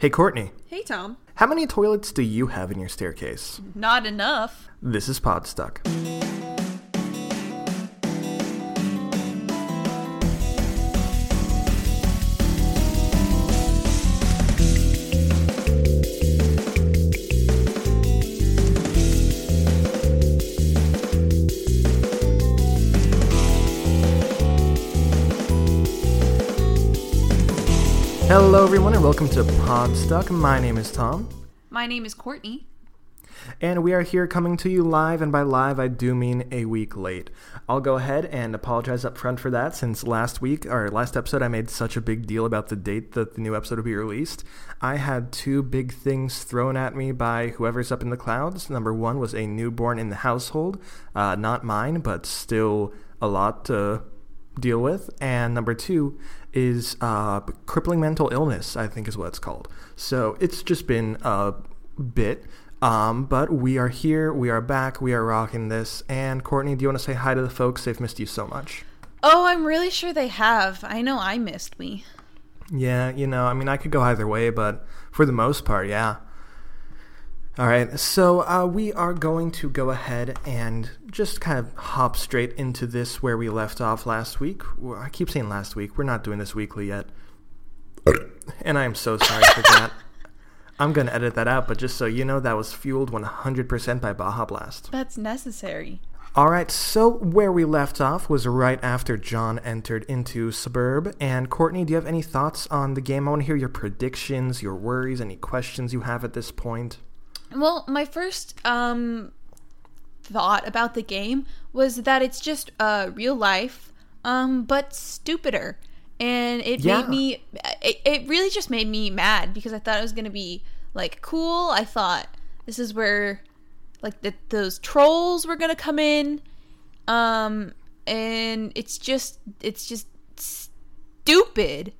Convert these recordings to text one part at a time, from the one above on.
Hey, Courtney, Hey, Tom. how many toilets do you have in your staircase? Not enough. This is Podstuck. Everyone, and welcome to Podstuck. My name is Tom. My name is Courtney. And we are here coming to you live, and by live, I do mean a week late. I'll go ahead and apologize up front for that, since last week, or last episode, I made such a big deal about the date that the new episode would be released. I had two big things thrown at me by whoever's up in the clouds. Number one was a newborn in the household, uh, not mine, but still a lot to deal with. And number two is uh, crippling mental illness, I think is what it's called. So it's just been a bit. Um, but we are here, we are back, we are rocking this. And Courtney, do you want to say hi to the folks? They've missed you so much. Oh, I'm really sure they have. I know I missed me. Yeah, you know, I mean, I could go either way, but for the most part, yeah. All right, so uh, we are going to go ahead and just kind of hop straight into this where we left off last week. I keep saying last week. We're not doing this weekly yet. And I am so sorry for that. I'm going to edit that out, but just so you know, that was fueled 100% by Baja Blast. That's necessary. All right, so where we left off was right after John entered into Suburb. And Courtney, do you have any thoughts on the game? I want to hear your predictions, your worries, any questions you have at this point. Well, my first um thought about the game was that it's just uh real life um but stupider. And it Yeah. made me it, it really just made me mad because I thought it was going to be like cool. I thought this is where like the, those trolls were going to come in. Um and it's just it's just stupid.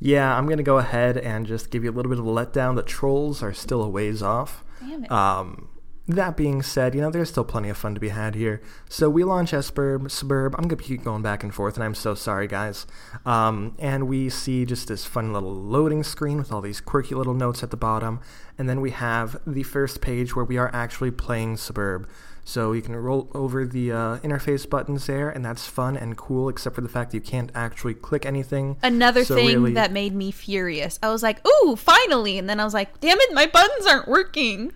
Yeah, I'm going to go ahead and just give you a little bit of a letdown. The trolls are still a ways off. Damn it. Um, that being said, you know, there's still plenty of fun to be had here. So we launch Esburb, Suburb. I'm going to keep going back and forth, and I'm so sorry, guys. Um, and we see just this fun little loading screen with all these quirky little notes at the bottom. And then we have the first page where we are actually playing Suburb. So you can roll over the uh, interface buttons there, and that's fun and cool, except for the fact that you can't actually click anything. Another So thing really- that made me furious. I was like, "Ooh, finally!" And then I was like, "Damn it, my buttons aren't working."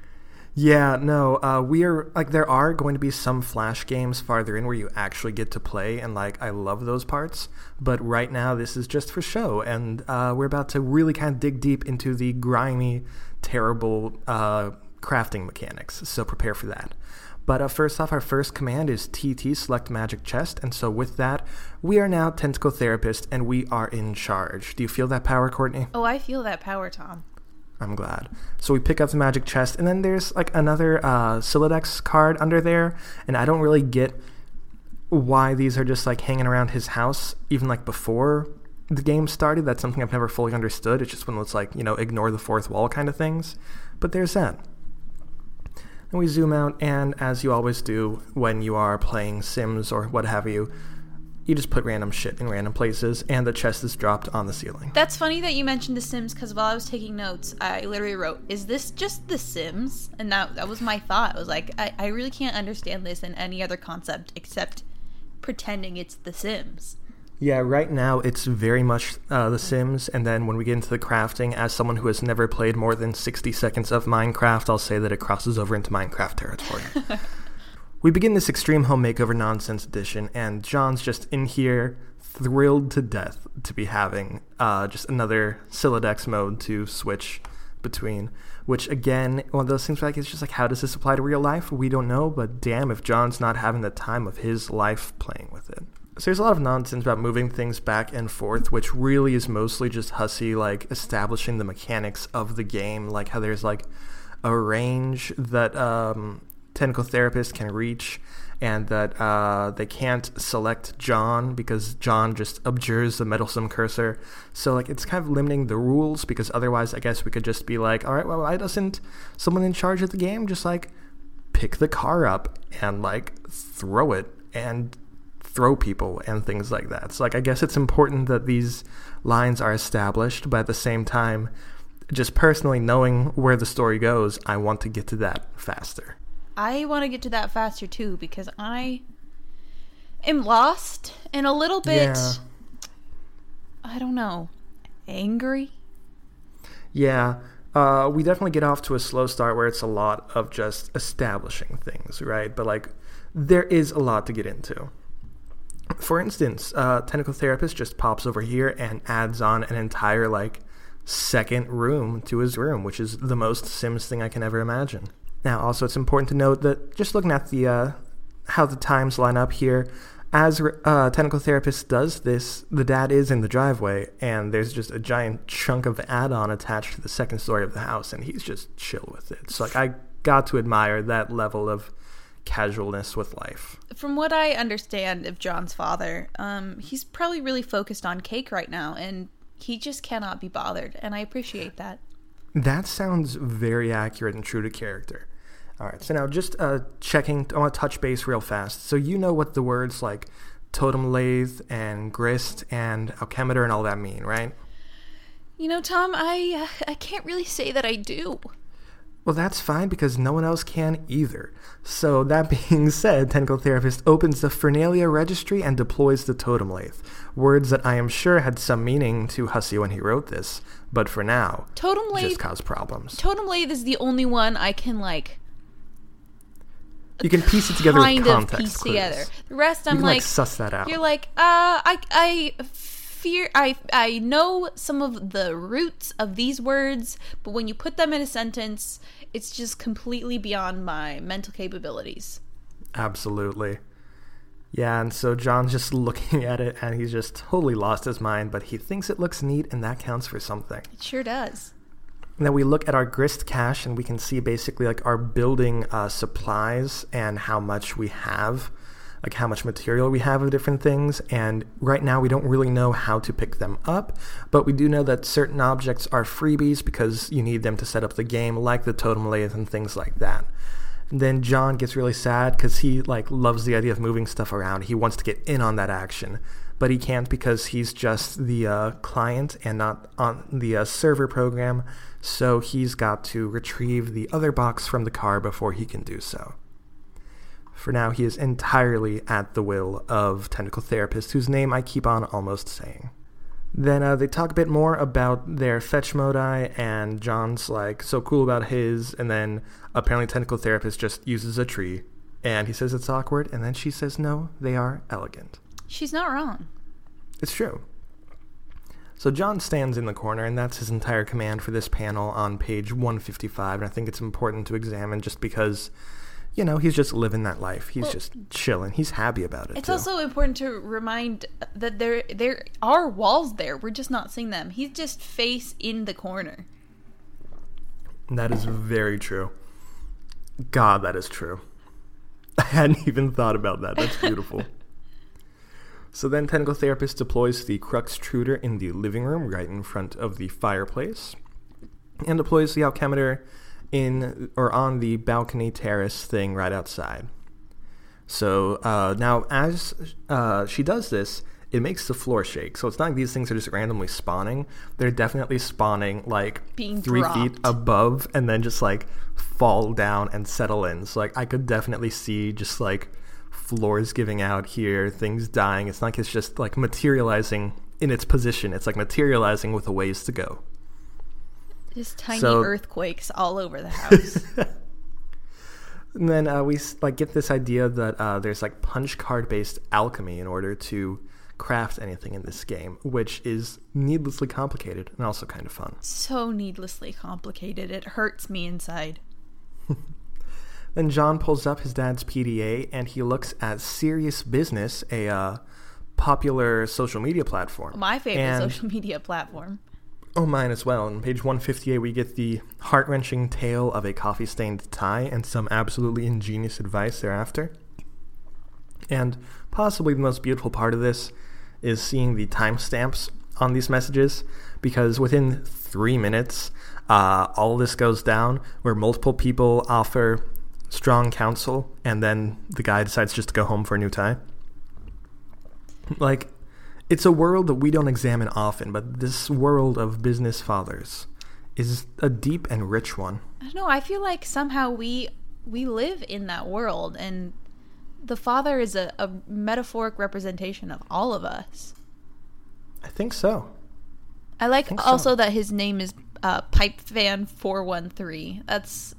Yeah, no, uh, we are like there are going to be some flash games farther in where you actually get to play, and like I love those parts. But right now, this is just for show, and uh, we're about to really kind of dig deep into the grimy, terrible uh, crafting mechanics. So prepare for that. But uh, first off, our first command is TT select magic chest, and so with that, we are now tentacle therapist, and we are in charge. Do you feel that power, Courtney? Oh, I feel that power, Tom. I'm glad. So we pick up the magic chest, and then there's like another uh, Sylladex card under there, and I don't really get why these are just like hanging around his house, even like before the game started. That's something I've never fully understood. It's just one of those like you know ignore the fourth wall kind of things. But there's that. And we zoom out, and as you always do when you are playing Sims or what have you, you just put random shit in random places, and the chest is dropped on the ceiling. That's funny that you mentioned The Sims because while I was taking notes, I literally wrote, "Is this just The Sims?" And that that was my thought. I was like, I, I really can't understand this in any other concept except pretending it's The Sims. Yeah, right now it's very much uh, The Sims, and then when we get into the crafting, as someone who has never played more than 60 seconds of Minecraft, I'll say that it crosses over into Minecraft territory. we begin this Extreme Home Makeover Nonsense edition, and John's just in here, thrilled to death to be having uh, just another Sylladex mode to switch between. Which, again, one of those things where like, it's just like, how does this apply to real life? We don't know, but damn if John's not having the time of his life playing with it. So there's a lot of nonsense about moving things back and forth, which really is mostly just Hussie like establishing the mechanics of the game, like how there's like a range that um, tentacle therapists can reach, and that uh, they can't select John because John just abjures the meddlesome cursor. So like it's kind of limiting the rules because otherwise, I guess we could just be like, all right, well, why doesn't someone in charge of the game just like pick the car up and like throw it and throw people and things like that. So like I guess it's important that these lines are established, but at the same time, just personally knowing where the story goes, I want to get to that faster. I want to get to that faster too because I am lost and a little bit. Yeah. I don't know, angry. Yeah, uh, we definitely get off to a slow start where it's a lot of just establishing things, right? But like, there is a lot to get into. For instance, uh, Tentacle Therapist just pops over here and adds on an entire like second room to his room, which is the most Sims thing I can ever imagine. Now, also, it's important to note that just looking at the uh, how the times line up here, as uh, Tentacle Therapist does this, the dad is in the driveway, and there's just a giant chunk of add-on attached to the second story of the house, and he's just chill with it. So, like, I got to admire that level of casualness with life. From what I understand of John's father, um, he's probably really focused on cake right now, and he just cannot be bothered, and I appreciate that. That sounds very accurate and true to character. All right, so now just uh, checking, I want to touch base real fast. So you know what the words like totem lathe and grist and alchemiter and all that mean, right? You know, Tom, I uh, I can't really say that I do. Well, that's fine because no one else can either. So, that being said, Tentacle Therapist opens the Phernalia registry and deploys the totem lathe. Words that I am sure had some meaning to Hussie when he wrote this, but for now, Totem lathe. just cause problems. Totem lathe is the only one I can like You can piece it together kind with of piece clues. together. The rest, I'm you can like, like, suss that out. you're like, uh, I, I fear, I, I know some of the roots of these words, but when you put them in a sentence, it's just completely beyond my mental capabilities. Absolutely. Yeah, and so John's just looking at it and he's just totally lost his mind, but he thinks it looks neat and that counts for something. It sure does. And then we look at our grist cache and we can see basically like our building uh, supplies and how much we have, like how much material we have of different things. And right now we don't really know how to pick them up, but we do know that certain objects are freebies because you need them to set up the game, like the totem lathe and things like that. Then John gets really sad because he like loves the idea of moving stuff around. He wants to get in on that action, but he can't because he's just the uh, client and not on the uh, server program. So he's got to retrieve the other box from the car before he can do so. For now, he is entirely at the will of Tentacle Therapist, whose name I keep on almost saying. Then uh, they talk a bit more about their fetch modi, and John's like so cool about his, and then apparently Tentacle Therapist just uses a tree, and he says it's awkward, and then she says no, they are elegant. She's not wrong. It's true. So John stands in the corner, and that's his entire command for this panel on page 155, and I think it's important to examine just because, you know, he's just living that life. He's Well- just chilling. He's happy about it. It's too. also important to remind that there there are walls there. We're just not seeing them. He's just face in the corner. That is very true. God, that is true. I hadn't even thought about that. That's beautiful. so then Tentacle Therapist deploys the Cruxtruder in the living room right in front of the fireplace and deploys the Alchemiter in or on the balcony terrace thing right outside. So uh, now, as uh, she does this, it makes the floor shake. So it's not like these things are just randomly spawning. They're definitely spawning like Being three feet above and then just like fall down and settle in. So like I could definitely see just like floors giving out here, things dying. It's not like it's just like materializing in its position. It's like materializing with a ways to go. Just tiny So- earthquakes all over the house. And then uh, we like get this idea that uh, there's like punch card based alchemy in order to craft anything in this game, which is needlessly complicated and also kind of fun. so needlessly complicated. It hurts me inside. Then John pulls up his dad's PDA and he looks at Serious Business, a uh, popular social media platform. My favorite And- social media platform. Oh, mine as well. On page 158, we get the heart wrenching tale of a coffee stained tie and some absolutely ingenious advice thereafter. And possibly the most beautiful part of this is seeing the timestamps on these messages because within three minutes, uh, all this goes down where multiple people offer strong counsel and then the guy decides just to go home for a new tie. Like, it's a world that we don't examine often, but this world of business fathers is a deep and rich one. I don't know. I feel like somehow we we live in that world, and the father is a, a metaphoric representation of all of us. I think so. I like so. also that his name is uh, Pipe Fan Four One Three. That's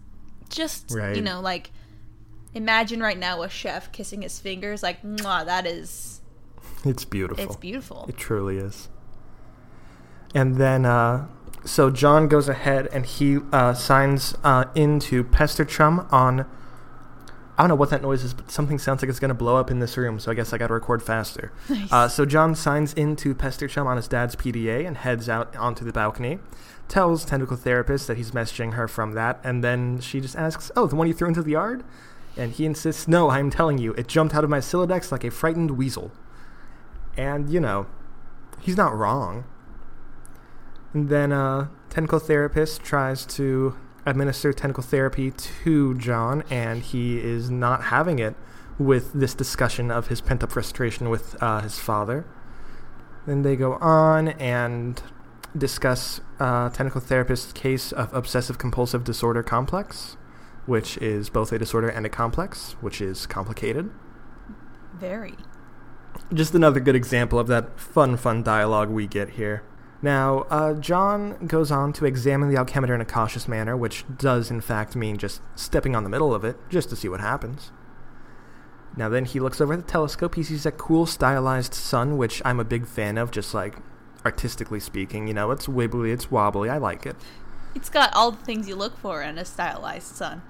just Right. you know like imagine right now a chef kissing his fingers like that is It's beautiful. it's beautiful. It truly is. And then, uh, so John goes ahead and he uh, signs uh, into Pesterchum on. I don't know what that noise is, but something sounds like it's going to blow up in this room, so I guess I got to record faster. Nice. Uh, so John signs into Pesterchum on his dad's PDA and heads out onto the balcony. Tells Tentacle Therapist that he's messaging her from that, and then she just asks, Oh, the one you threw into the yard? And he insists, No, I'm telling you, it jumped out of my Sylladex like a frightened weasel. And, you know, he's not wrong. And then uh, Tentacle Therapist tries to administer tentacle therapy to John, and he is not having it with this discussion of his pent up frustration with uh, his father. Then they go on and discuss uh, Tentacle Therapist's case of obsessive compulsive disorder complex, which is both a disorder and a complex, which is complicated. Very. Just another good example of that fun, fun dialogue we get here. Now, uh, John goes on to examine the alchemiter in a cautious manner, which does in fact mean just stepping on the middle of it, just to see what happens. Now, then he looks over at the telescope. He sees that cool, stylized sun, which I'm a big fan of, just like artistically speaking. You know, it's wibbly, it's wobbly. I like it. It's got all the things you look for in a stylized sun.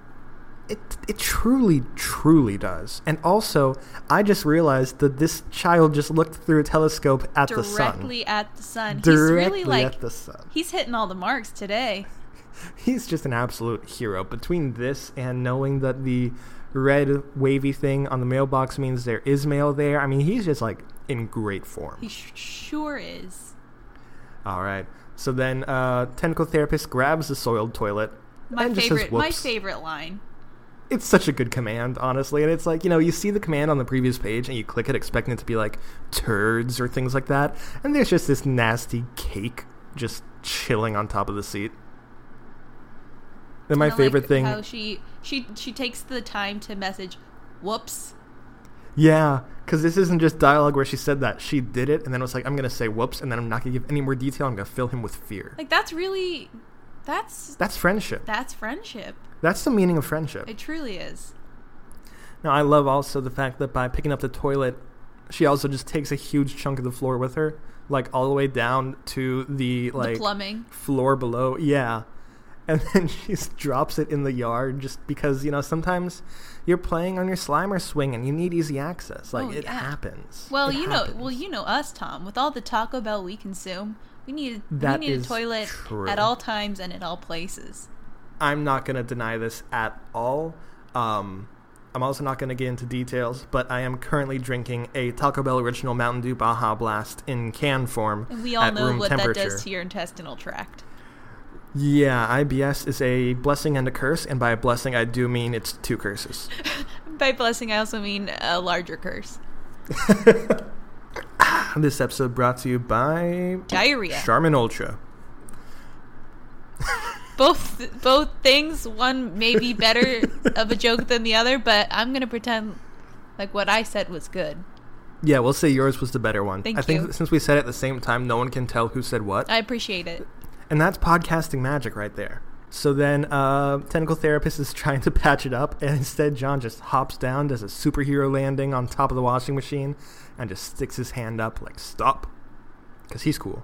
It it truly, truly does. And also, I just realized that this child just looked through a telescope at the sun. Directly at the sun. he's Directly really like at the sun. he's hitting all the marks today. He's just an absolute hero. Between this and knowing that the red wavy thing on the mailbox means there is mail there, I mean, he's just like in great form. He sh- sure is. All right. So then, uh, tentacle therapist grabs the soiled toilet My and just says, favorite my favorite line. It's such a good command, honestly. And it's like, you know, you see the command on the previous page and you click it expecting it to be like turds or things like that. And there's just this nasty cake just chilling on top of the seat. And my I like favorite thing. how she she she takes the time to message whoops. Yeah, because this isn't just dialogue where she said that. She did it and then was like, I'm going to say whoops, and then I'm not going to give any more detail. I'm going to fill him with fear. Like that's really that's That's friendship. that's friendship. That's the meaning of friendship. It truly is. Now, I love also the fact that by picking up the toilet, she also just takes a huge chunk of the floor with her, like all the way down to the like the plumbing. floor below. Yeah. And then she just drops it in the yard just because, you know, sometimes you're playing on your Slimer swing and you need easy access. Like, Oh, it yeah. happens. Well, It you know, well, you know us, Tom. With all the Taco Bell we consume, we need we need a toilet true. at all times and at all places. I'm not going to deny this at all. Um, I'm also not going to get into details, but I am currently drinking a Taco Bell Original Mountain Dew Baja Blast in can form. And we all know what that does to your intestinal tract. Yeah, IBS is a blessing and a curse, and by a blessing, I do mean it's two curses. By blessing, I also mean a larger curse. this episode brought to you by Diarrhea. Charmin Ultra. both both things. One may be better of a joke than the other, but I'm gonna pretend like what I said was good. Yeah, we'll say yours was the better one. Thank I think you. since we said it at the same time, no one can tell who said what. I appreciate it. And that's podcasting magic right there. So then, uh, Tentacle Therapist is trying to patch it up, and instead, John just hops down, does a superhero landing on top of the washing machine, and just sticks his hand up, like, stop. Because he's cool.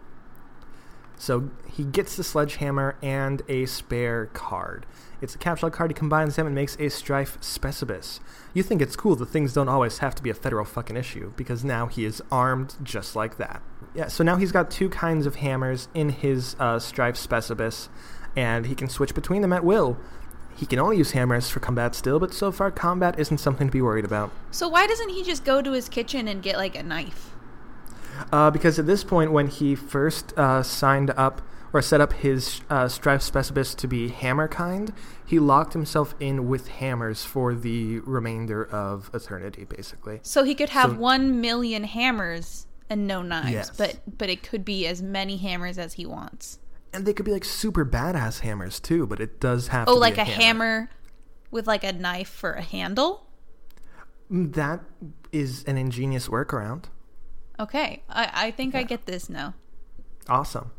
So he gets the sledgehammer and a spare card. It's a capsule card. He combines them and makes a Strife Specibus. You think it's cool that things don't always have to be a federal fucking issue, because now he is armed just like that. Yeah, so now he's got two kinds of hammers in his uh, Strife Specibus, and he can switch between them at will. He can only use hammers for combat still, but so far combat isn't something to be worried about. So why doesn't he just go to his kitchen and get like a knife? Uh, because at this point, when he first uh, signed up or set up his uh, Strife Specibus to be hammer kind, he locked himself in with hammers for the remainder of eternity, basically. So he could have So- one million hammers and no knives, Yes. but but it could be as many hammers as he wants. And they could be like super badass hammers too, but it does have Oh, to be like a hammer with like a knife for a handle? Mm, That is an ingenious workaround. Okay. I, I think I get this now. Awesome.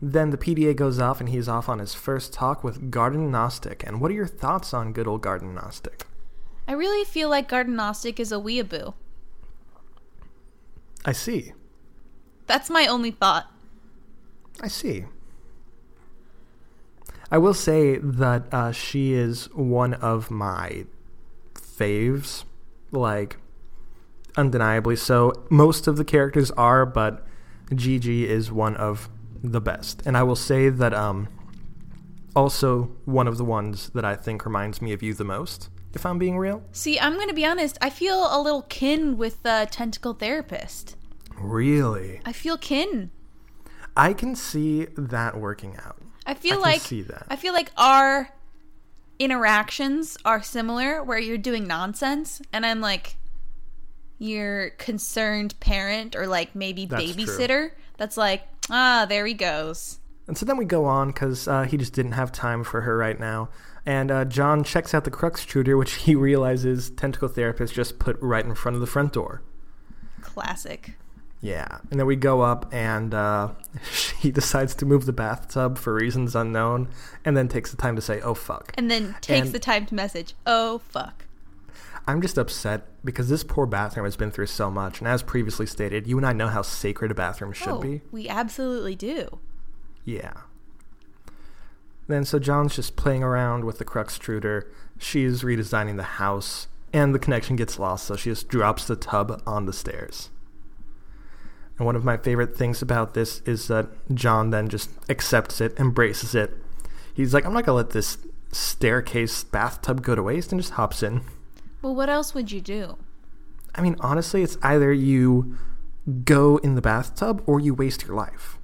Then the PDA goes off and he's off on his first talk with Garden Gnostic. And what are your thoughts on good old Garden Gnostic? I really feel like Garden Gnostic is a weeaboo. I see. That's my only thought. I see. I will say that uh, she is one of my faves, like undeniably so. Most of the characters are, but Gigi is one of the best, and I will say that um, also one of the ones that I think reminds me of you the most. If I'm being real, See, I'm going to be honest. I feel a little kin with the tentacle therapist. really, I feel kin. I can see that working out. I feel I can like see that. I feel like our interactions are similar where you're doing nonsense and I'm like your concerned parent or like maybe That's true. babysitter that's like, "Ah, there he goes." And so then we go on because uh, he just didn't have time for her right now. And uh, John checks out the crux extruder, which he realizes Tentacle Therapist just put right in front of the front door. Classic. Yeah. And then we go up, and uh, she decides to move the bathtub for reasons unknown, and then takes the time to say, oh, fuck. And then takes And- the time to message, "Oh fuck." I'm just upset because this poor bathroom has been through so much. And as previously stated, you and I know how sacred a bathroom should oh, be. we absolutely do. Yeah. Then so John's just playing around with the crux extruder. She's redesigning the house, and the connection gets lost, so she just drops the tub on the stairs. And one of my favorite things about this is that John then just accepts it, embraces it. He's like, I'm not gonna let this staircase bathtub go to waste, and just hops in. Well, what else would you do? I mean, honestly, it's either you go in the bathtub or you waste your life.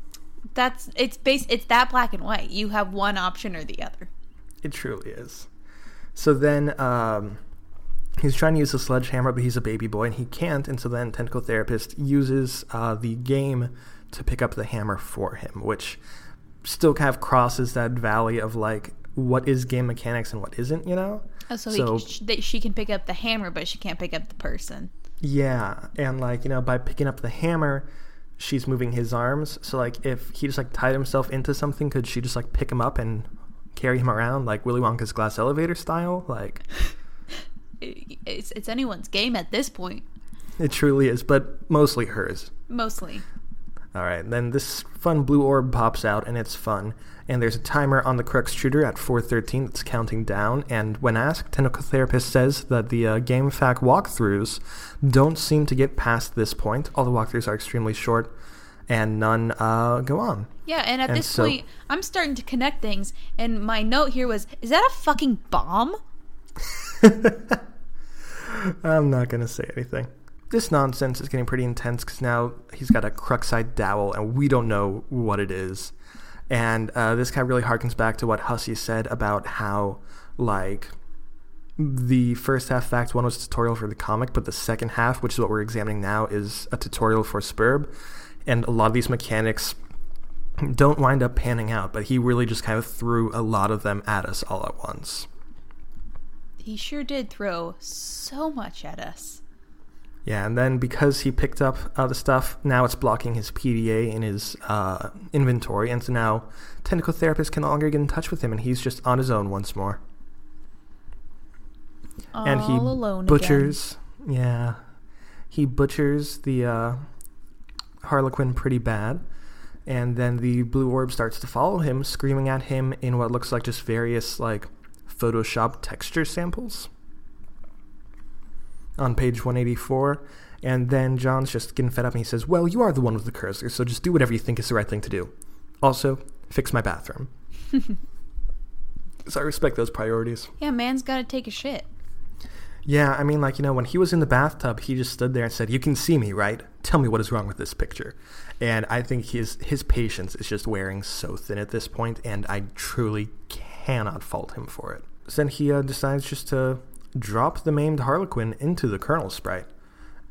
That's it's base it's that black and white. You have one option or the other. It truly is. So then um, he's trying to use a sledgehammer, but he's a baby boy and he can't. And so then Tentacle Therapist uses uh, the game to pick up the hammer for him, which still kind of crosses that valley of like what is game mechanics and what isn't, you know? Oh, so, So- he, sh- she can pick up the hammer, but she can't pick up the person. Yeah, and like you know, by picking up the hammer, she's moving his arms. So like, if he just like tied himself into something, could she just like pick him up and carry him around like Willy Wonka's glass elevator style? Like, It's it's anyone's game at this point, it truly is, but mostly hers. mostly. All right, then this fun blue orb pops out, and it's fun. And there's a timer on the crux shooter at 4:13 that's counting down. And when asked, Tentacle Therapist says that the uh, GameFAQs walkthroughs don't seem to get past this point. All the walkthroughs are extremely short, and none uh, go on. Yeah, and at And this so- point, I'm starting to connect things. And my note here was, "Is that a fucking bomb?" I'm not gonna say anything. This nonsense is getting pretty intense because now he's got a Cruxite dowel, and we don't know what it is. And uh, this kind of really harkens back to what Hussie said about how, like, the first half Fact 1 was a tutorial for the comic, but the second half, which is what we're examining now, is a tutorial for Sburb. And a lot of these mechanics don't wind up panning out, but he really just kind of threw a lot of them at us all at once. He sure did throw so much at us. Yeah, and then because he picked up uh, the stuff, now it's blocking his PDA in his uh, inventory, and so now Tentacle Therapist can no longer get in touch with him, and he's just on his own once more. All and he alone butchers, yeah, he butchers the uh, Harlequin pretty bad, and then the blue orb starts to follow him, screaming at him in what looks like just various like Photoshop texture samples on page 184. And then John's just getting fed up and he says, Well, you are the one with the cursor, so just do whatever you think is the right thing to do. Also, fix my bathroom. so I respect those priorities. Yeah, man's got to take a shit. Yeah, I mean, like, you know, when he was in the bathtub, he just stood there and said, You can see me, right? Tell me what is wrong with this picture. And I think his, his patience is just wearing so thin at this point, and I truly cannot fault him for it. So then he uh, decides just to drop the maimed Harlequin into the Kernelsprite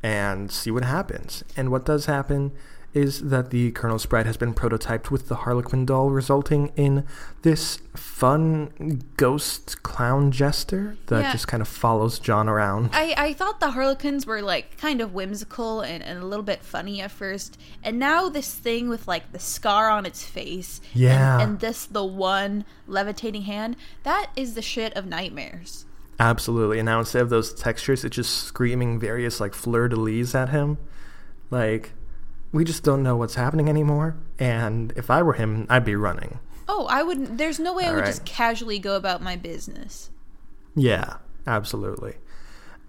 and see what happens. And what does happen is that the Kernelsprite has been prototyped with the Harlequin doll, resulting in this fun ghost clown jester that Yeah. just kind of follows John around. I, I thought the Harlequins were like kind of whimsical and, and a little bit funny at first, and now this thing with like the scar on its face, and- Yeah. and, this the one levitating hand, that is the shit of nightmares. Absolutely. And now instead of those textures, it's just screaming various like fleur de lis at him. Like, we just don't know what's happening anymore. And if I were him, I'd be running. Oh, I wouldn't. There's no way I would right. just casually go about my business. Yeah, absolutely.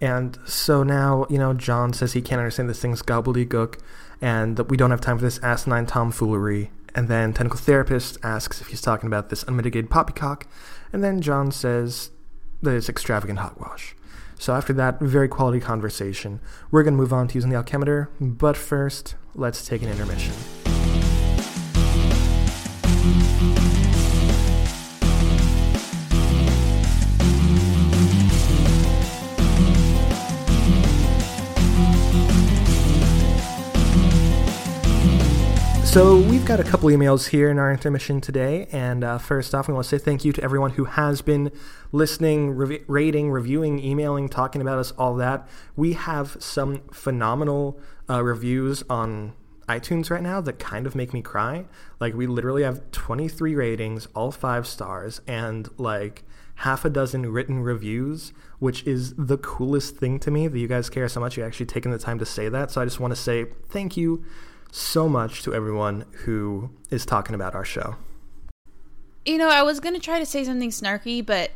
And so now, you know, John says he can't understand this thing's gobbledygook and that we don't have time for this asinine tomfoolery. And then Tentacle Therapist asks if he's talking about this unmitigated poppycock. And then John says that it's extravagant hogwash. So after that very quality conversation, we're going to move on to using the alchemiter. But first, let's take an intermission. So we've got a couple emails here in our intermission today, and uh, first off, we want to say thank you to everyone who has been listening, rev- rating, reviewing, emailing, talking about us, all that. We have some phenomenal uh, reviews on iTunes right now that kind of make me cry. Like we literally have 23 ratings, all five stars, and like half a dozen written reviews, which is the coolest thing to me that you guys care so much. You're actually taken the time to say that. So I just want to say thank you so much to everyone who is talking about our show. You know, I was gonna try to say something snarky, but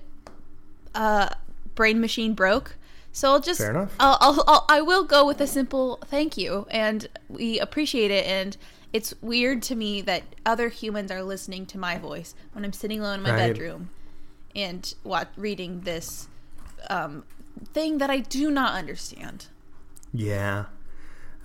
uh, brain machine broke. So I'll just Fair enough. I'll, I'll, I'll I will go with a simple thank you, and we appreciate it. And it's weird to me that other humans are listening to my voice when I'm sitting alone in my Right. bedroom and what reading this um, thing that I do not understand. Yeah.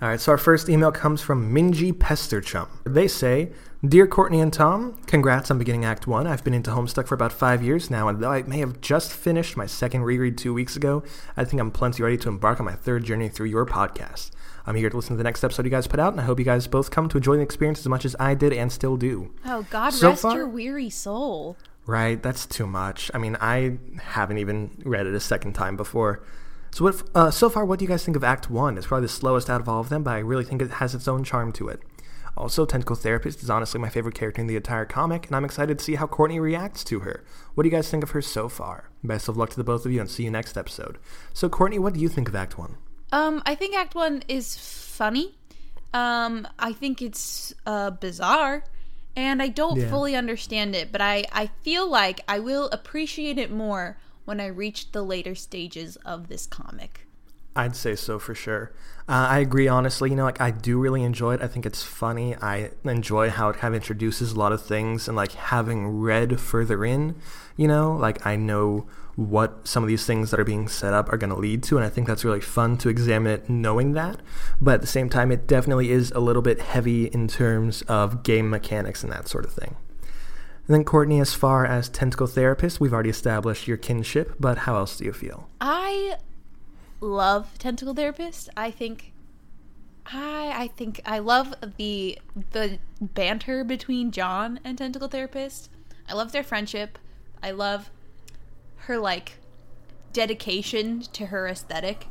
All right, so our first email comes from Minji Pesterchum. They say, Dear Courtney and Tom, congrats on beginning Act 1. I've been into Homestuck for about five years now, and though I may have just finished my second reread two weeks ago, I think I'm plenty ready to embark on my third journey through your podcast. I'm here to listen to the next episode you guys put out, and I hope you guys both come to enjoy the experience as much as I did and still do. Oh God, So rest far- your weary soul. Right, that's too much. I mean, I haven't even read it a second time before. So, what, uh, so far, what do you guys think of Act One? It's probably the slowest out of all of them, but I really think it has its own charm to it. Also, Tentacle Therapist is honestly my favorite character in the entire comic, and I'm excited to see how Courtney reacts to her. What do you guys think of her so far? Best of luck to the both of you, and see you next episode. So, Courtney, what do you think of Act One? Um, I think Act One is funny. Um, I think it's uh, bizarre, and I don't Yeah. fully understand it. But I I feel like I will appreciate it more when I reached the later stages of this comic. I'd say so for sure. Uh, I agree, honestly. You know, like I do really enjoy it. I think it's funny. I enjoy how it kind of introduces a lot of things, and like having read further in, you know, like I know what some of these things that are being set up are going to lead to, and I think that's really fun to examine it knowing that. But at the same time, it definitely is a little bit heavy in terms of game mechanics and that sort of thing. And then, Courtney, as far as tentacle therapist, we've already established your kinship, but how else do you feel? I love Tentacle Therapist. I think I I think I love the the banter between John and Tentacle Therapist. I love their friendship. I love her like dedication to her aesthetic.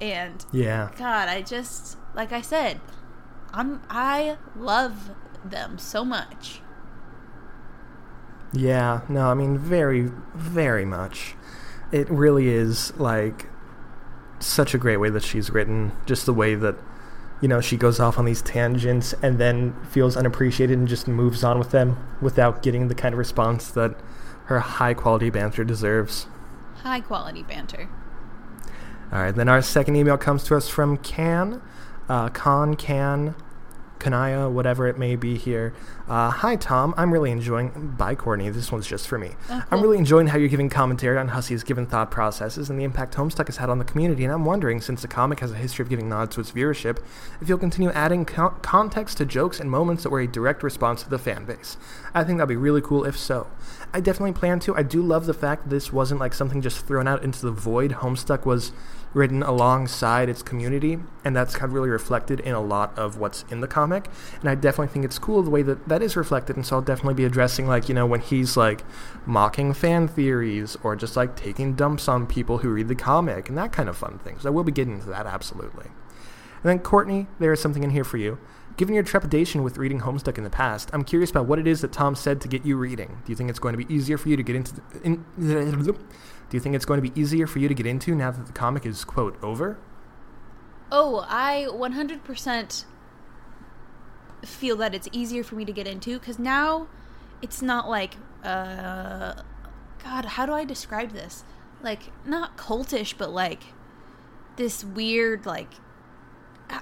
And Yeah. God, I just like I said, I'm I love them so much. Yeah, no, I mean, very, very much. It really is like such a great way that she's written. Just the way that, you know, she goes off on these tangents and then feels unappreciated and just moves on with them without getting the kind of response that her high quality banter deserves. High quality banter. All right, then our second email comes to us from Can, uh, Con, Can, Kanaya, whatever it may be here. Uh, Hi, Tom. I'm really enjoying. Bye, Courtney. This one's just for me. Oh, I'm really enjoying how you're giving commentary on Hussie's given thought processes and the impact Homestuck has had on the community. And I'm wondering, since the comic has a history of giving nods to its viewership, if you'll continue adding co- context to jokes and moments that were a direct response to the fan base. I think that'd be really cool if so. I definitely plan to. I do love the fact that this wasn't like something just thrown out into the void. Homestuck was written alongside its community, and that's kind of really reflected in a lot of what's in the comic. And I definitely think it's cool the way that that is reflected. And so I'll definitely be addressing, like, you know, when he's like mocking fan theories or just like taking dumps on people who read the comic and that kind of fun things. So I will be getting into that absolutely. And then, Courtney, there is something in here for you. Given your trepidation with reading Homestuck in the past, I'm curious about what it is that Tom said to get you reading. Do you think it's going to be easier for you to get into? In, do you think it's going to be easier for you to get into now that the comic is quote over? Oh, I 100% feel that it's easier for me to get into because now it's not like, uh, God, how do I describe this? Like, not cultish, but like this weird, like,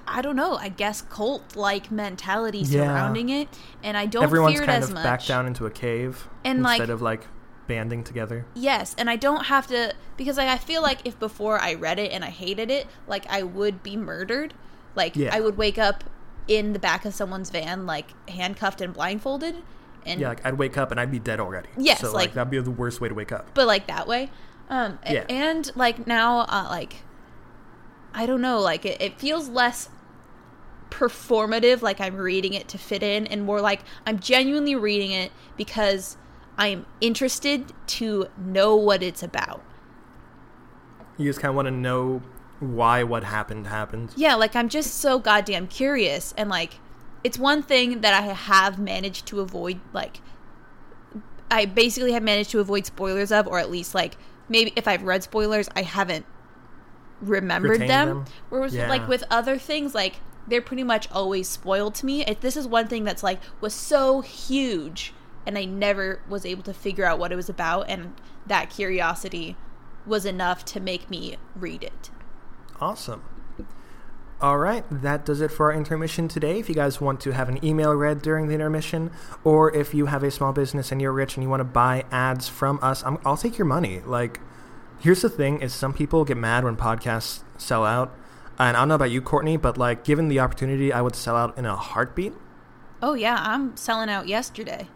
I- don't know, I guess cult like mentality Yeah. surrounding it. And I don't Everyone's fear it kind as of much. back down into a cave And, like- instead of like banding together. Yes, and I don't have to because like, I feel like if before I read it and I hated it, like I would be murdered. Like Yeah. I would wake up in the back of someone's van, like handcuffed and blindfolded, and Yeah, like I'd wake up and I'd be dead already. Yes, so like, like- that'd be the worst way to wake up. but like that way. Um, Yeah. and like now, uh, like I don't know, like it, it feels less performative, like I'm reading it to fit in, and more like I'm genuinely reading it because I'm interested to know what it's about. You just kind of want to know why what happened happened. Yeah, like I'm just so goddamn curious and like it's one thing that I have managed to avoid like I basically have managed to avoid spoilers of or at least like maybe if I've read spoilers I haven't remembered them. them? Whereas Yeah. like with other things like they're pretty much always spoiled to me. If this is one thing that's like was so huge and I never was able to figure out what it was about and that curiosity was enough to make me read it. Awesome. All right, that does it for our intermission today. If you guys want to have an email read during the intermission, or if you have a small business and you're rich and you want to buy ads from us, I'm, I'll take your money. Like, here's the thing: is some people get mad when podcasts sell out, and I don't know about you, Courtney, but like, given the opportunity, I would sell out in a heartbeat. Oh yeah, I'm selling out yesterday.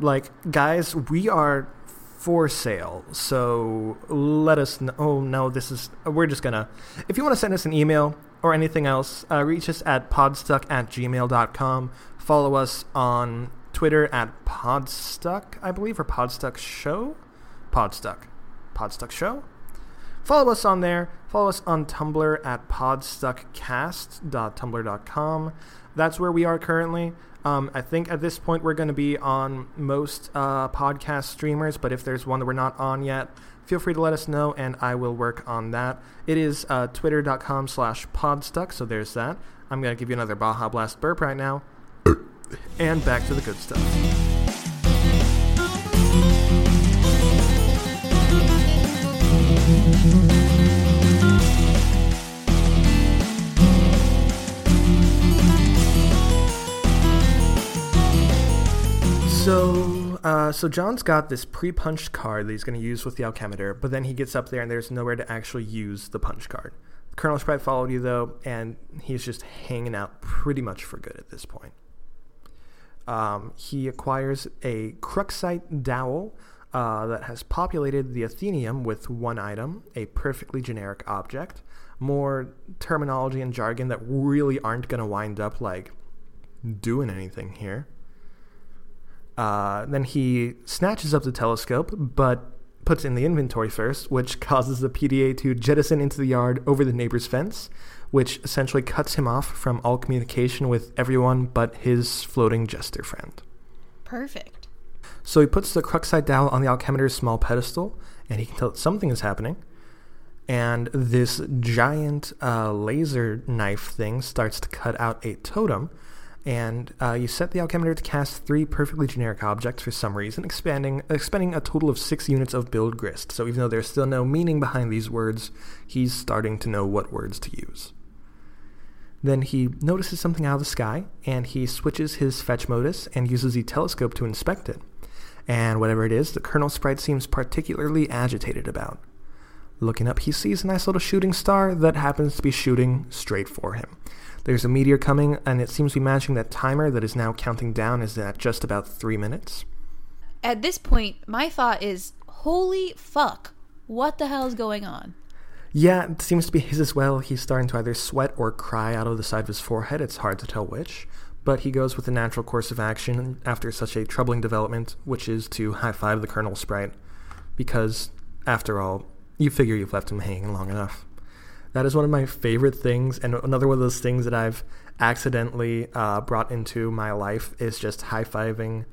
like guys we are for sale so let us know oh no this is we're just gonna if you want to send us an email or anything else uh, reach us at podstuck at gmail.com follow us on twitter at podstuck i believe or podstuck show podstuck podstuck show Follow us on there. Follow us on Tumblr at podstuckcast.tumblr.com. That's where we are currently. Um, I think at this point we're going to be on most uh, podcast streamers, but if there's one that we're not on yet, feel free to let us know and I will work on that. It is uh, twitter.com slash podstuck, so there's that. I'm going to give you another Baja Blast burp right now. and back to the good stuff. Uh, so John's got this pre-punched card that he's going to use with the alchemiter, but then he gets up there and there's nowhere to actually use the punch card. Kernelsprite followed you though, and he's just hanging out pretty much for good at this point. Um, he acquires a Cruxite dowel uh, that has populated the Atheneum with one item, a perfectly generic object. More terminology and jargon that really aren't going to wind up like doing anything here. Uh, then he snatches up the telescope, but puts in the inventory first, which causes the PDA to jettison into the yard over the neighbor's fence, which essentially cuts him off from all communication with everyone but his floating jester friend. Perfect. So he puts the Cruxite dowel on the alchemiter's small pedestal, and he can tell that something is happening. And this giant uh, laser knife thing starts to cut out a totem, and uh, you set the alchemiter to cast three perfectly generic objects for some reason, expanding expending a total of six units of build grist. So even though there's still no meaning behind these words, he's starting to know what words to use. Then he notices something out of the sky, and he switches his fetch modus and uses the telescope to inspect it. And whatever it is, the Kernelsprite seems particularly agitated about. Looking up, he sees a nice little shooting star that happens to be shooting straight for him. There's a meteor coming, and it seems to be matching that timer that is now counting down is at just about three minutes. At this point, my thought is, holy fuck, what the hell is going on? Yeah, it seems to be his as well. He's starting to either sweat or cry out of the side of his forehead. It's hard to tell which. But he goes with the natural course of action after such a troubling development, which is to high five the Kernelsprite. Because, after all, you figure you've left him hanging long enough. That is one of my favorite things, and another one of those things that I've accidentally uh, brought into my life is just high fiving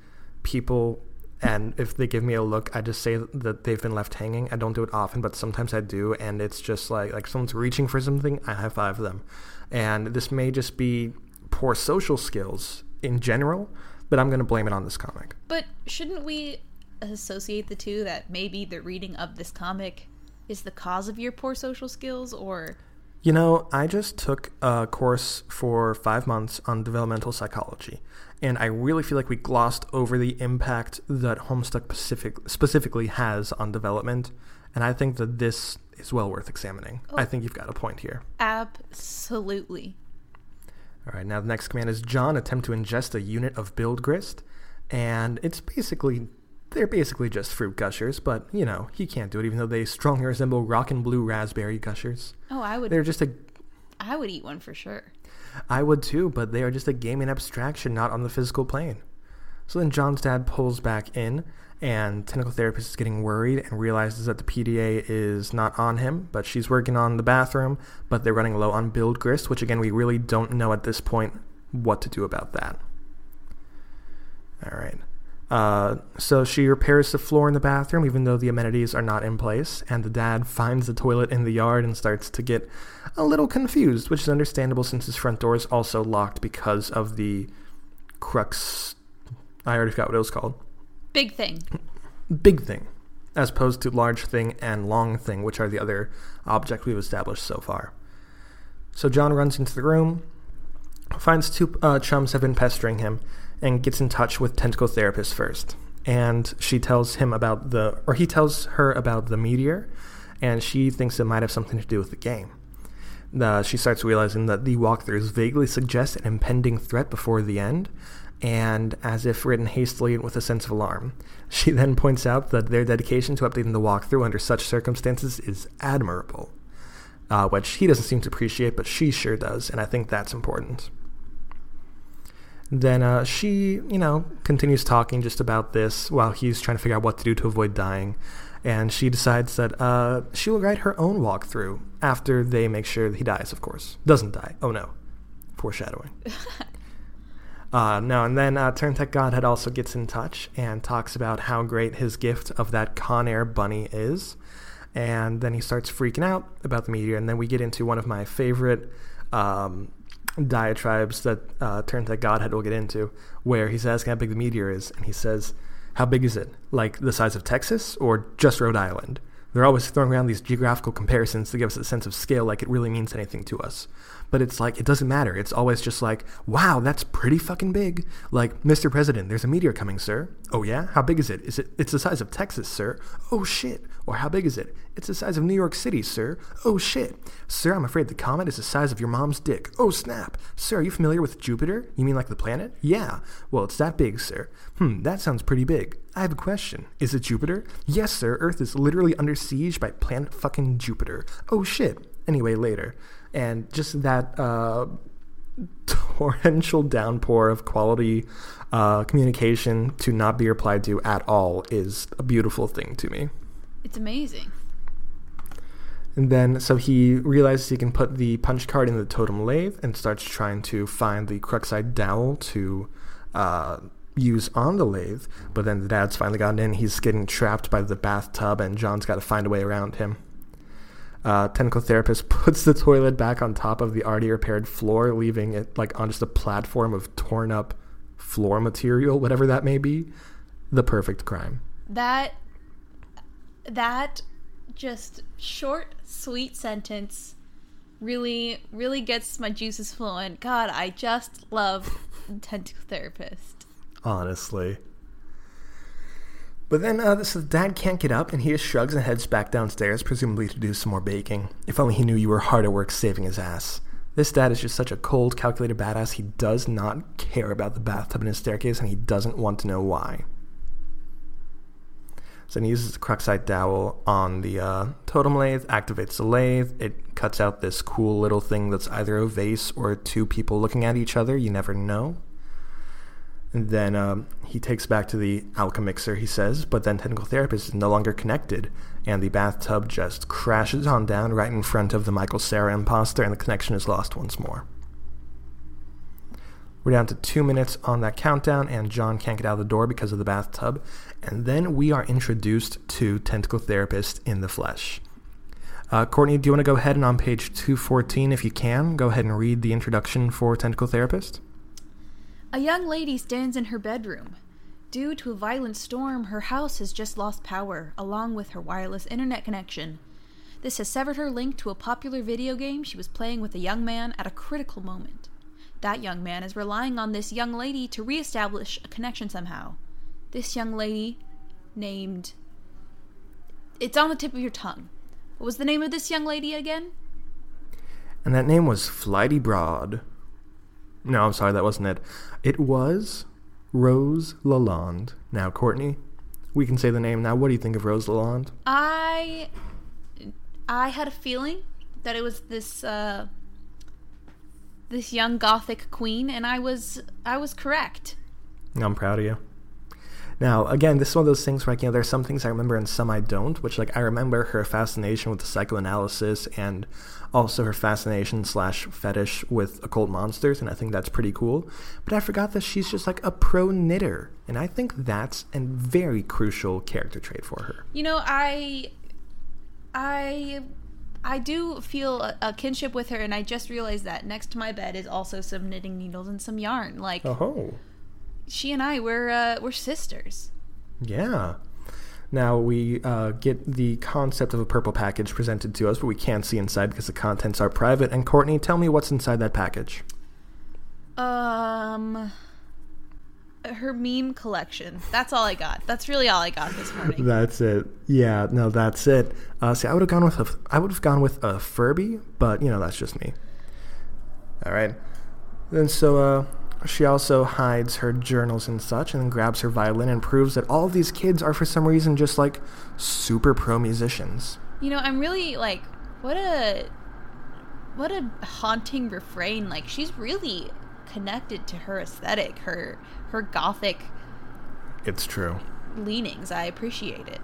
people and if they give me a look i just say that they've been left hanging. I don't do it often but sometimes i do and it's just like like someone's reaching for something i high five them. And this may just be poor social skills in general but i'm going to blame it on this comic. But shouldn't we associate the two that maybe the reading of this comic is the cause of your poor social skills or You know, I just took a course for five months on developmental psychology, and I really feel like we glossed over the impact that Homestuck Pacific specifically has on development, and I think that this is well worth examining. I oh. think you've got a point here. absolutely. All right, now the next command is John attempt to ingest a unit of build grist, and it's basically they're basically just fruit gushers, but you know he can't do it, even though they strongly resemble rock and blue raspberry gushers. Oh, I would They're just a I would eat one for sure. I would too, but they are just a gaming abstraction, not on the physical plane. So then John's dad pulls back in, and Tentacle Therapist is getting worried and realizes that the PDA is not on him, but she's working on the bathroom, but they're running low on build grist, which again, we really don't know at this point what to do about that. All right. Uh, so she repairs the floor in the bathroom, even though the amenities are not in place, and the dad finds the toilet in the yard and starts to get a little confused, which is understandable since his front door is also locked because of the crux. I already forgot what it was called. Big thing. Big thing, as opposed to large thing and long thing, which are the other objects we've established so far. So John runs into the room, finds two uh, chums have been pestering him, and gets in touch with Tentacle Therapist first. And she tells him about the, or he tells her about the meteor, and she thinks it might have something to do with the game. Uh, she starts realizing that the walkthroughs vaguely suggest an impending threat before the end, and as if written hastily and with a sense of alarm. She then points out that their dedication to updating the walkthrough under such circumstances is admirable, uh, which he doesn't seem to appreciate, but she sure does, and I think that's important. Then uh, she, you know, continues talking just about this while he's trying to figure out what to do to avoid dying. And she decides that uh, she will write her own walkthrough after they make sure that he dies, of course. Doesn't die. Oh no. Foreshadowing. Uh, no, and then uh, Turntech Godhead also gets in touch and talks about how great his gift of that Con Air bunny is. And then he starts freaking out about the meteor. And then we get into one of my favorite um, diatribes that uh, that Godhead will get into, where he's asking how big the meteor is. And he says, How big is it? Like the size of Texas or just Rhode Island? They're always throwing around these geographical comparisons to give us a sense of scale like it really means anything to us. But it's like, it doesn't matter. It's always just like, wow, that's pretty fucking big. Like, Mr. President, there's a meteor coming, sir. Oh, yeah? How big is it? Is it, it's the size of Texas, sir. Oh, shit. Or how big is it? It's the size of New York City, sir. Oh, shit. Sir, I'm afraid the comet is the size of your mom's dick. Oh, snap. Sir, are you familiar with Jupiter? You mean like the planet? Yeah. Well, it's that big, sir. Hmm, that sounds pretty big. I have a question. Is it Jupiter? Yes, sir. Earth is literally under siege by planet fucking Jupiter. Oh, shit. Anyway, later. And just that uh, torrential downpour of quality uh, communication to not be replied to at all is a beautiful thing to me. It's amazing. And then, so he realizes he can put the punch card in the totem lathe and starts trying to find the Cruxite dowel to uh, use on the lathe. But then the dad's finally gotten in. He's getting trapped by the bathtub, and John's got to find a way around him. Uh, Tentacle Therapist puts the toilet back on top of the already repaired floor, leaving it like on just a platform of torn up floor material, whatever that may be. The perfect crime. That that just short, sweet sentence really, really gets my juices flowing. God, I just love Tentacle Therapist. Honestly. But then uh, this dad can't get up, and he just shrugs and heads back downstairs, presumably to do some more baking. If only he knew you were hard at work saving his ass. This dad is just such a cold, calculated badass. He does not care about the bathtub in his staircase, and he doesn't want to know why. So he uses the Cruxite dowel on the uh, totem lathe, activates the lathe. It cuts out this cool little thing that's either a vase or two people looking at each other. You never know. And then um, he takes back to the alchemiter, he says, but then Tentacle Therapist is no longer connected, and the bathtub just crashes on down right in front of the Michael Cera imposter, and the connection is lost once more. We're down to two minutes on that countdown, and John can't get out of the door because of the bathtub. And then we are introduced to Tentacle Therapist in the flesh. Uh, Courtney, do you want to go ahead and on page 214, if you can, go ahead and read the introduction for Tentacle Therapist? A young lady stands in her bedroom. Due to a violent storm, her house has just lost power, along with her wireless internet connection. This has severed her link to a popular video game she was playing with a young man at a critical moment. That young man is relying on this young lady to reestablish a connection somehow. This young lady, named. It's on the tip of your tongue. What was the name of this young lady again? And that name was Flighty Broad. No, I'm sorry, that wasn't it. It was Rose Lalonde. Now, Courtney, we can say the name now. What do you think of Rose Lalonde? I I had a feeling that it was this uh, this young gothic queen, and I was I was correct. I'm proud of you. Now, again, this is one of those things where, like, you know, there's some things I remember and some I don't, which, like, I remember her fascination with the psychoanalysis and also her fascination slash fetish with occult monsters, and I think that's pretty cool. But I forgot that she's just, like, a pro knitter, and I think that's a very crucial character trait for her. You know, I I I do feel a, a kinship with her, and I just realized that next to my bed is also some knitting needles and some yarn. Like, Oh. she and I, we're uh, we're sisters. Yeah. Now we uh, get the concept of a purple package presented to us, but we can't see inside because the contents are private. And Courtney, tell me what's inside that package. Um, her meme collection. That's all I got. That's really all I got this morning. That's it. Yeah, no, that's it. Uh, see, I would have gone with a, I would have gone with a Furby, but you know that's just me. All right. Then so uh, she also hides her journals and such, and then grabs her violin and proves that all of these kids are for some reason just like super pro musicians. You know, I'm really like, what a what a haunting refrain. Like she's really connected to her aesthetic, her her gothic It's true. leanings. I appreciate it.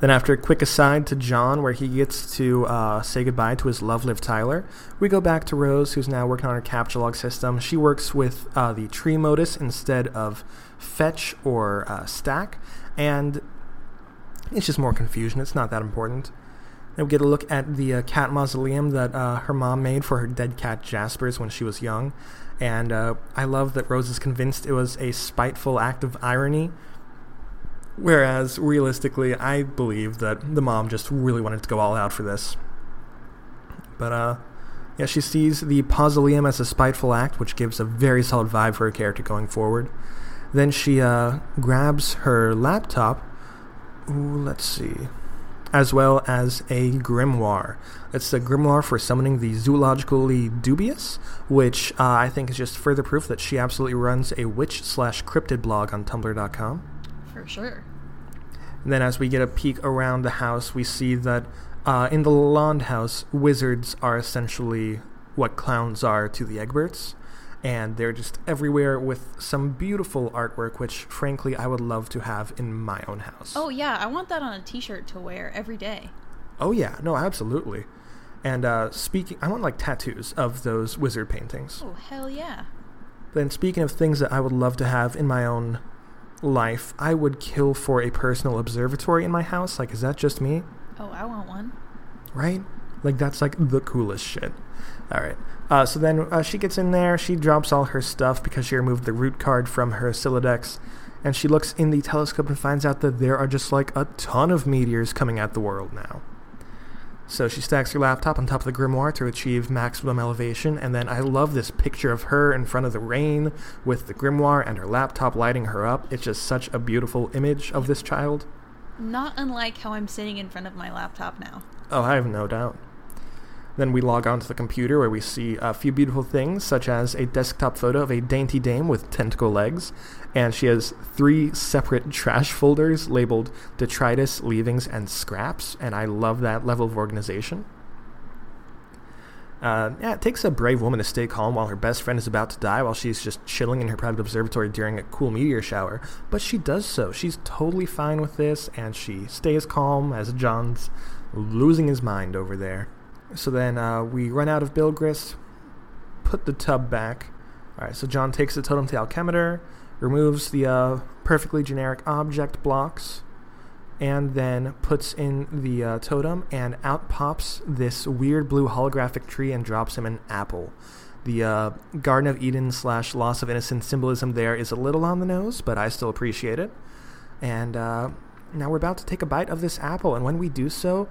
Then, after a quick aside to John, where he gets to uh, say goodbye to his love, Liv Tyler, we go back to Rose, who's now working on her capture log system. She works with uh, the tree modus instead of fetch or uh, stack, and it's just more confusion. It's not that important. Then we get a look at the uh, cat mausoleum that uh, her mom made for her dead cat Jaspers when she was young. And uh, I love that Rose is convinced it was a spiteful act of irony Whereas realistically, I believe that the mom just really wanted to go all out for this. But uh, yeah, she sees the mausoleum as a spiteful act, which gives a very solid vibe for her character going forward. Then she uh, grabs her laptop. Ooh, let's see. As well as a grimoire. It's the grimoire for summoning the zoologically dubious, which uh, I think is just further proof that she absolutely runs a witch slash cryptid blog on Tumblr.com. For sure. And then, as we get a peek around the house, we see that uh, in the Lalonde house, wizards are essentially what clowns are to the Egberts. And they're just everywhere with some beautiful artwork, which, frankly, I would love to have in my own house. Oh yeah, I want that on a T-shirt to wear every day. Oh, yeah. No, absolutely. And uh, speaking, I want like tattoos of those wizard paintings. Oh hell yeah. Then, speaking of things that I would love to have in my own life, I would kill for a personal observatory in my house. Like, is that just me? Oh, I want one. right? Like that's like the coolest shit. All right. Uh, so then uh, she gets in there. She drops all her stuff because she removed the root card from her Sylladex, and she looks in the telescope and finds out that there are just like a ton of meteors coming at the world now. So she stacks her laptop on top of the grimoire to achieve maximum elevation, and then I love this picture of her in front of the rain with the grimoire and her laptop lighting her up. It's just such a beautiful image of this child. Not unlike how I'm sitting in front of my laptop now. Oh, I have no doubt. Then we log on to the computer where we see a few beautiful things, such as a desktop photo of a dainty dame with tentacle legs, and she has three separate trash folders labeled detritus, leavings, and scraps, and I love that level of organization. Uh, yeah, it takes a brave woman to stay calm while her best friend is about to die while she's just chilling in her private observatory during a cool meteor shower. But she does so. She's totally fine with this, and she stays calm as John's losing his mind over there. So then uh, we run out of build grist, put the tub back. Alright, so John takes the totem to alchemiter, removes the uh, perfectly generic object blocks, and then puts in the uh, totem, and out pops this weird blue holographic tree and drops him an apple. The uh, Garden of Eden slash loss of innocence symbolism there is a little on the nose, but I still appreciate it. And uh, now we're about to take a bite of this apple, and when we do so,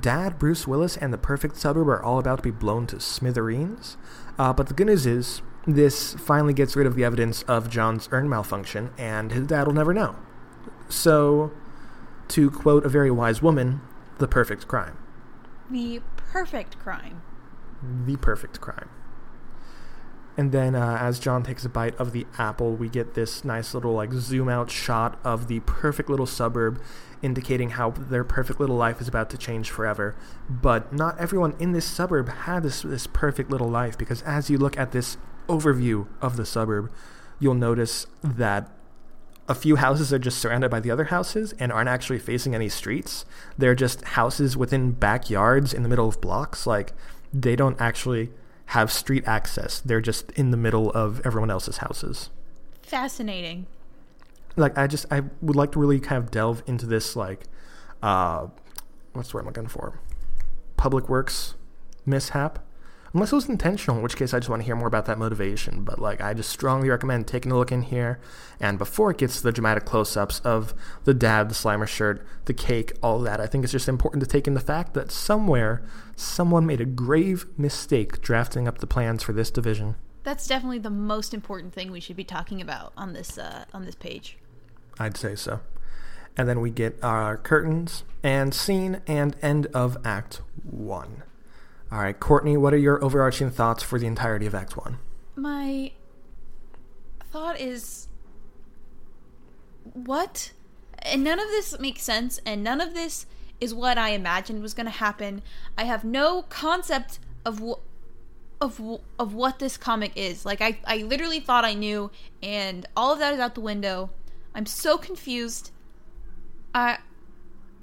Dad, Bruce Willis, and the perfect suburb are all about to be blown to smithereens. Uh, but the good news is, this finally gets rid of the evidence of John's urn malfunction, and his dad will never know. So, to quote a very wise woman, the perfect crime. The perfect crime. The perfect crime. And then, uh, as John takes a bite of the apple, we get this nice little like zoom out shot of the perfect little suburb, indicating how their perfect little life is about to change forever. But not everyone in this suburb had this this perfect little life because as you look at this overview of the suburb, you'll notice that a few houses are just surrounded by the other houses and aren't actually facing any streets. They're just houses within backyards in the middle of blocks. Like they don't actually have street access. They're just in the middle of everyone else's houses. Fascinating. Like I just I would like to really kind of delve into this like uh what's the word I'm looking for? Public works mishap. Unless it was intentional, in which case I just want to hear more about that motivation. But like I just strongly recommend taking a look in here and before it gets to the dramatic close ups of the dad, the Slimer shirt, the cake, all that, I think it's just important to take in the fact that somewhere someone made a grave mistake drafting up the plans for this division. That's definitely the most important thing we should be talking about on this uh, on this page. I'd say so. And then we get our curtains and scene and end of Act One. All right, Courtney, what are your overarching thoughts for the entirety of Act One? My thought is what? And none of this makes sense, and none of this is what I imagined was going to happen. I have no concept of what of of what this comic is. Like I I literally thought I knew and all of that is out the window. I'm so confused. I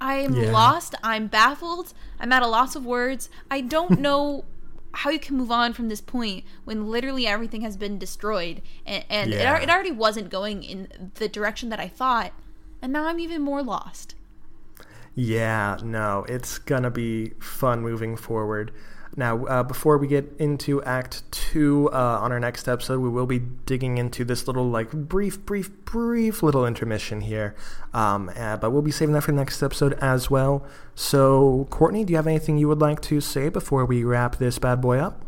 I am Yeah. lost. I'm baffled. I'm at a loss of words. I don't know how you can move on from this point when literally everything has been destroyed and, and Yeah. al- it already wasn't going in the direction that I thought. And now I'm even more lost. Yeah, no, it's gonna be fun moving forward. Now, uh, before we get into Act Two uh, on our next episode, we will be digging into this little, like, brief, brief, brief little intermission here. Um, uh, but we'll be saving that for the next episode as well. So, Courtney, do you have anything you would like to say before we wrap this bad boy up?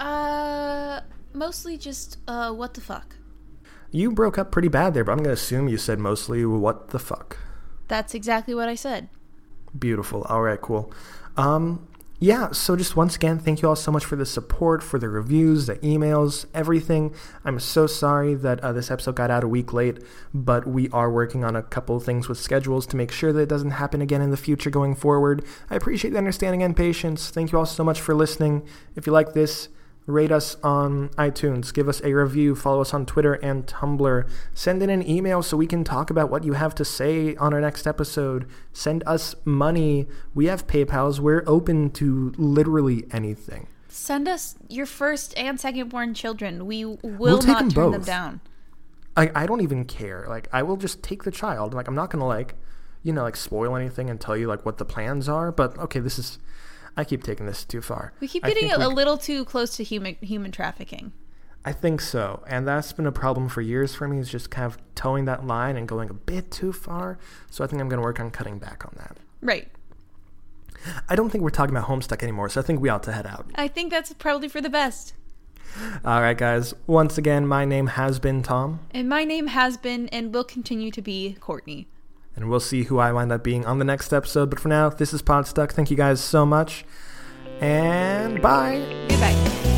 Uh, mostly just uh, what the fuck. You broke up pretty bad there, but I'm gonna assume you said mostly what the fuck. That's exactly what I said. Beautiful. All right, cool. Um, yeah, so just once again, thank you all so much for the support, for the reviews, the emails, everything. I'm so sorry that uh, this episode got out a week late, but we are working on a couple of things with schedules to make sure that it doesn't happen again in the future going forward. I appreciate the understanding and patience. Thank you all so much for listening. If you like this, rate us on iTunes, give us a review, follow us on Twitter and Tumblr, send in an email so we can talk about what you have to say on our next episode, send us money. We have PayPals, we're open to literally anything. Send us your first and second born children. We will take not them turn them down. I, I don't even care. Like, I will just take the child. Like, I'm not gonna, like, you know, like, spoil anything and tell you, like, what the plans are, but okay, this is. I keep taking this too far. We keep getting think a, a we- little too close to human human trafficking. I think so. And that's been a problem for years for me, is just kind of towing that line and going a bit too far. So I think I'm going to work on cutting back on that. Right. I don't think we're talking about Homestuck anymore, so I think we ought to head out. I think that's probably for the best. All right, guys. Once again, my name has been Tom, And my name has been and will continue to be Courtney. And we'll see who I wind up being on the next episode. But for now, this is Podstuck. Thank you guys so much, and bye. Goodbye.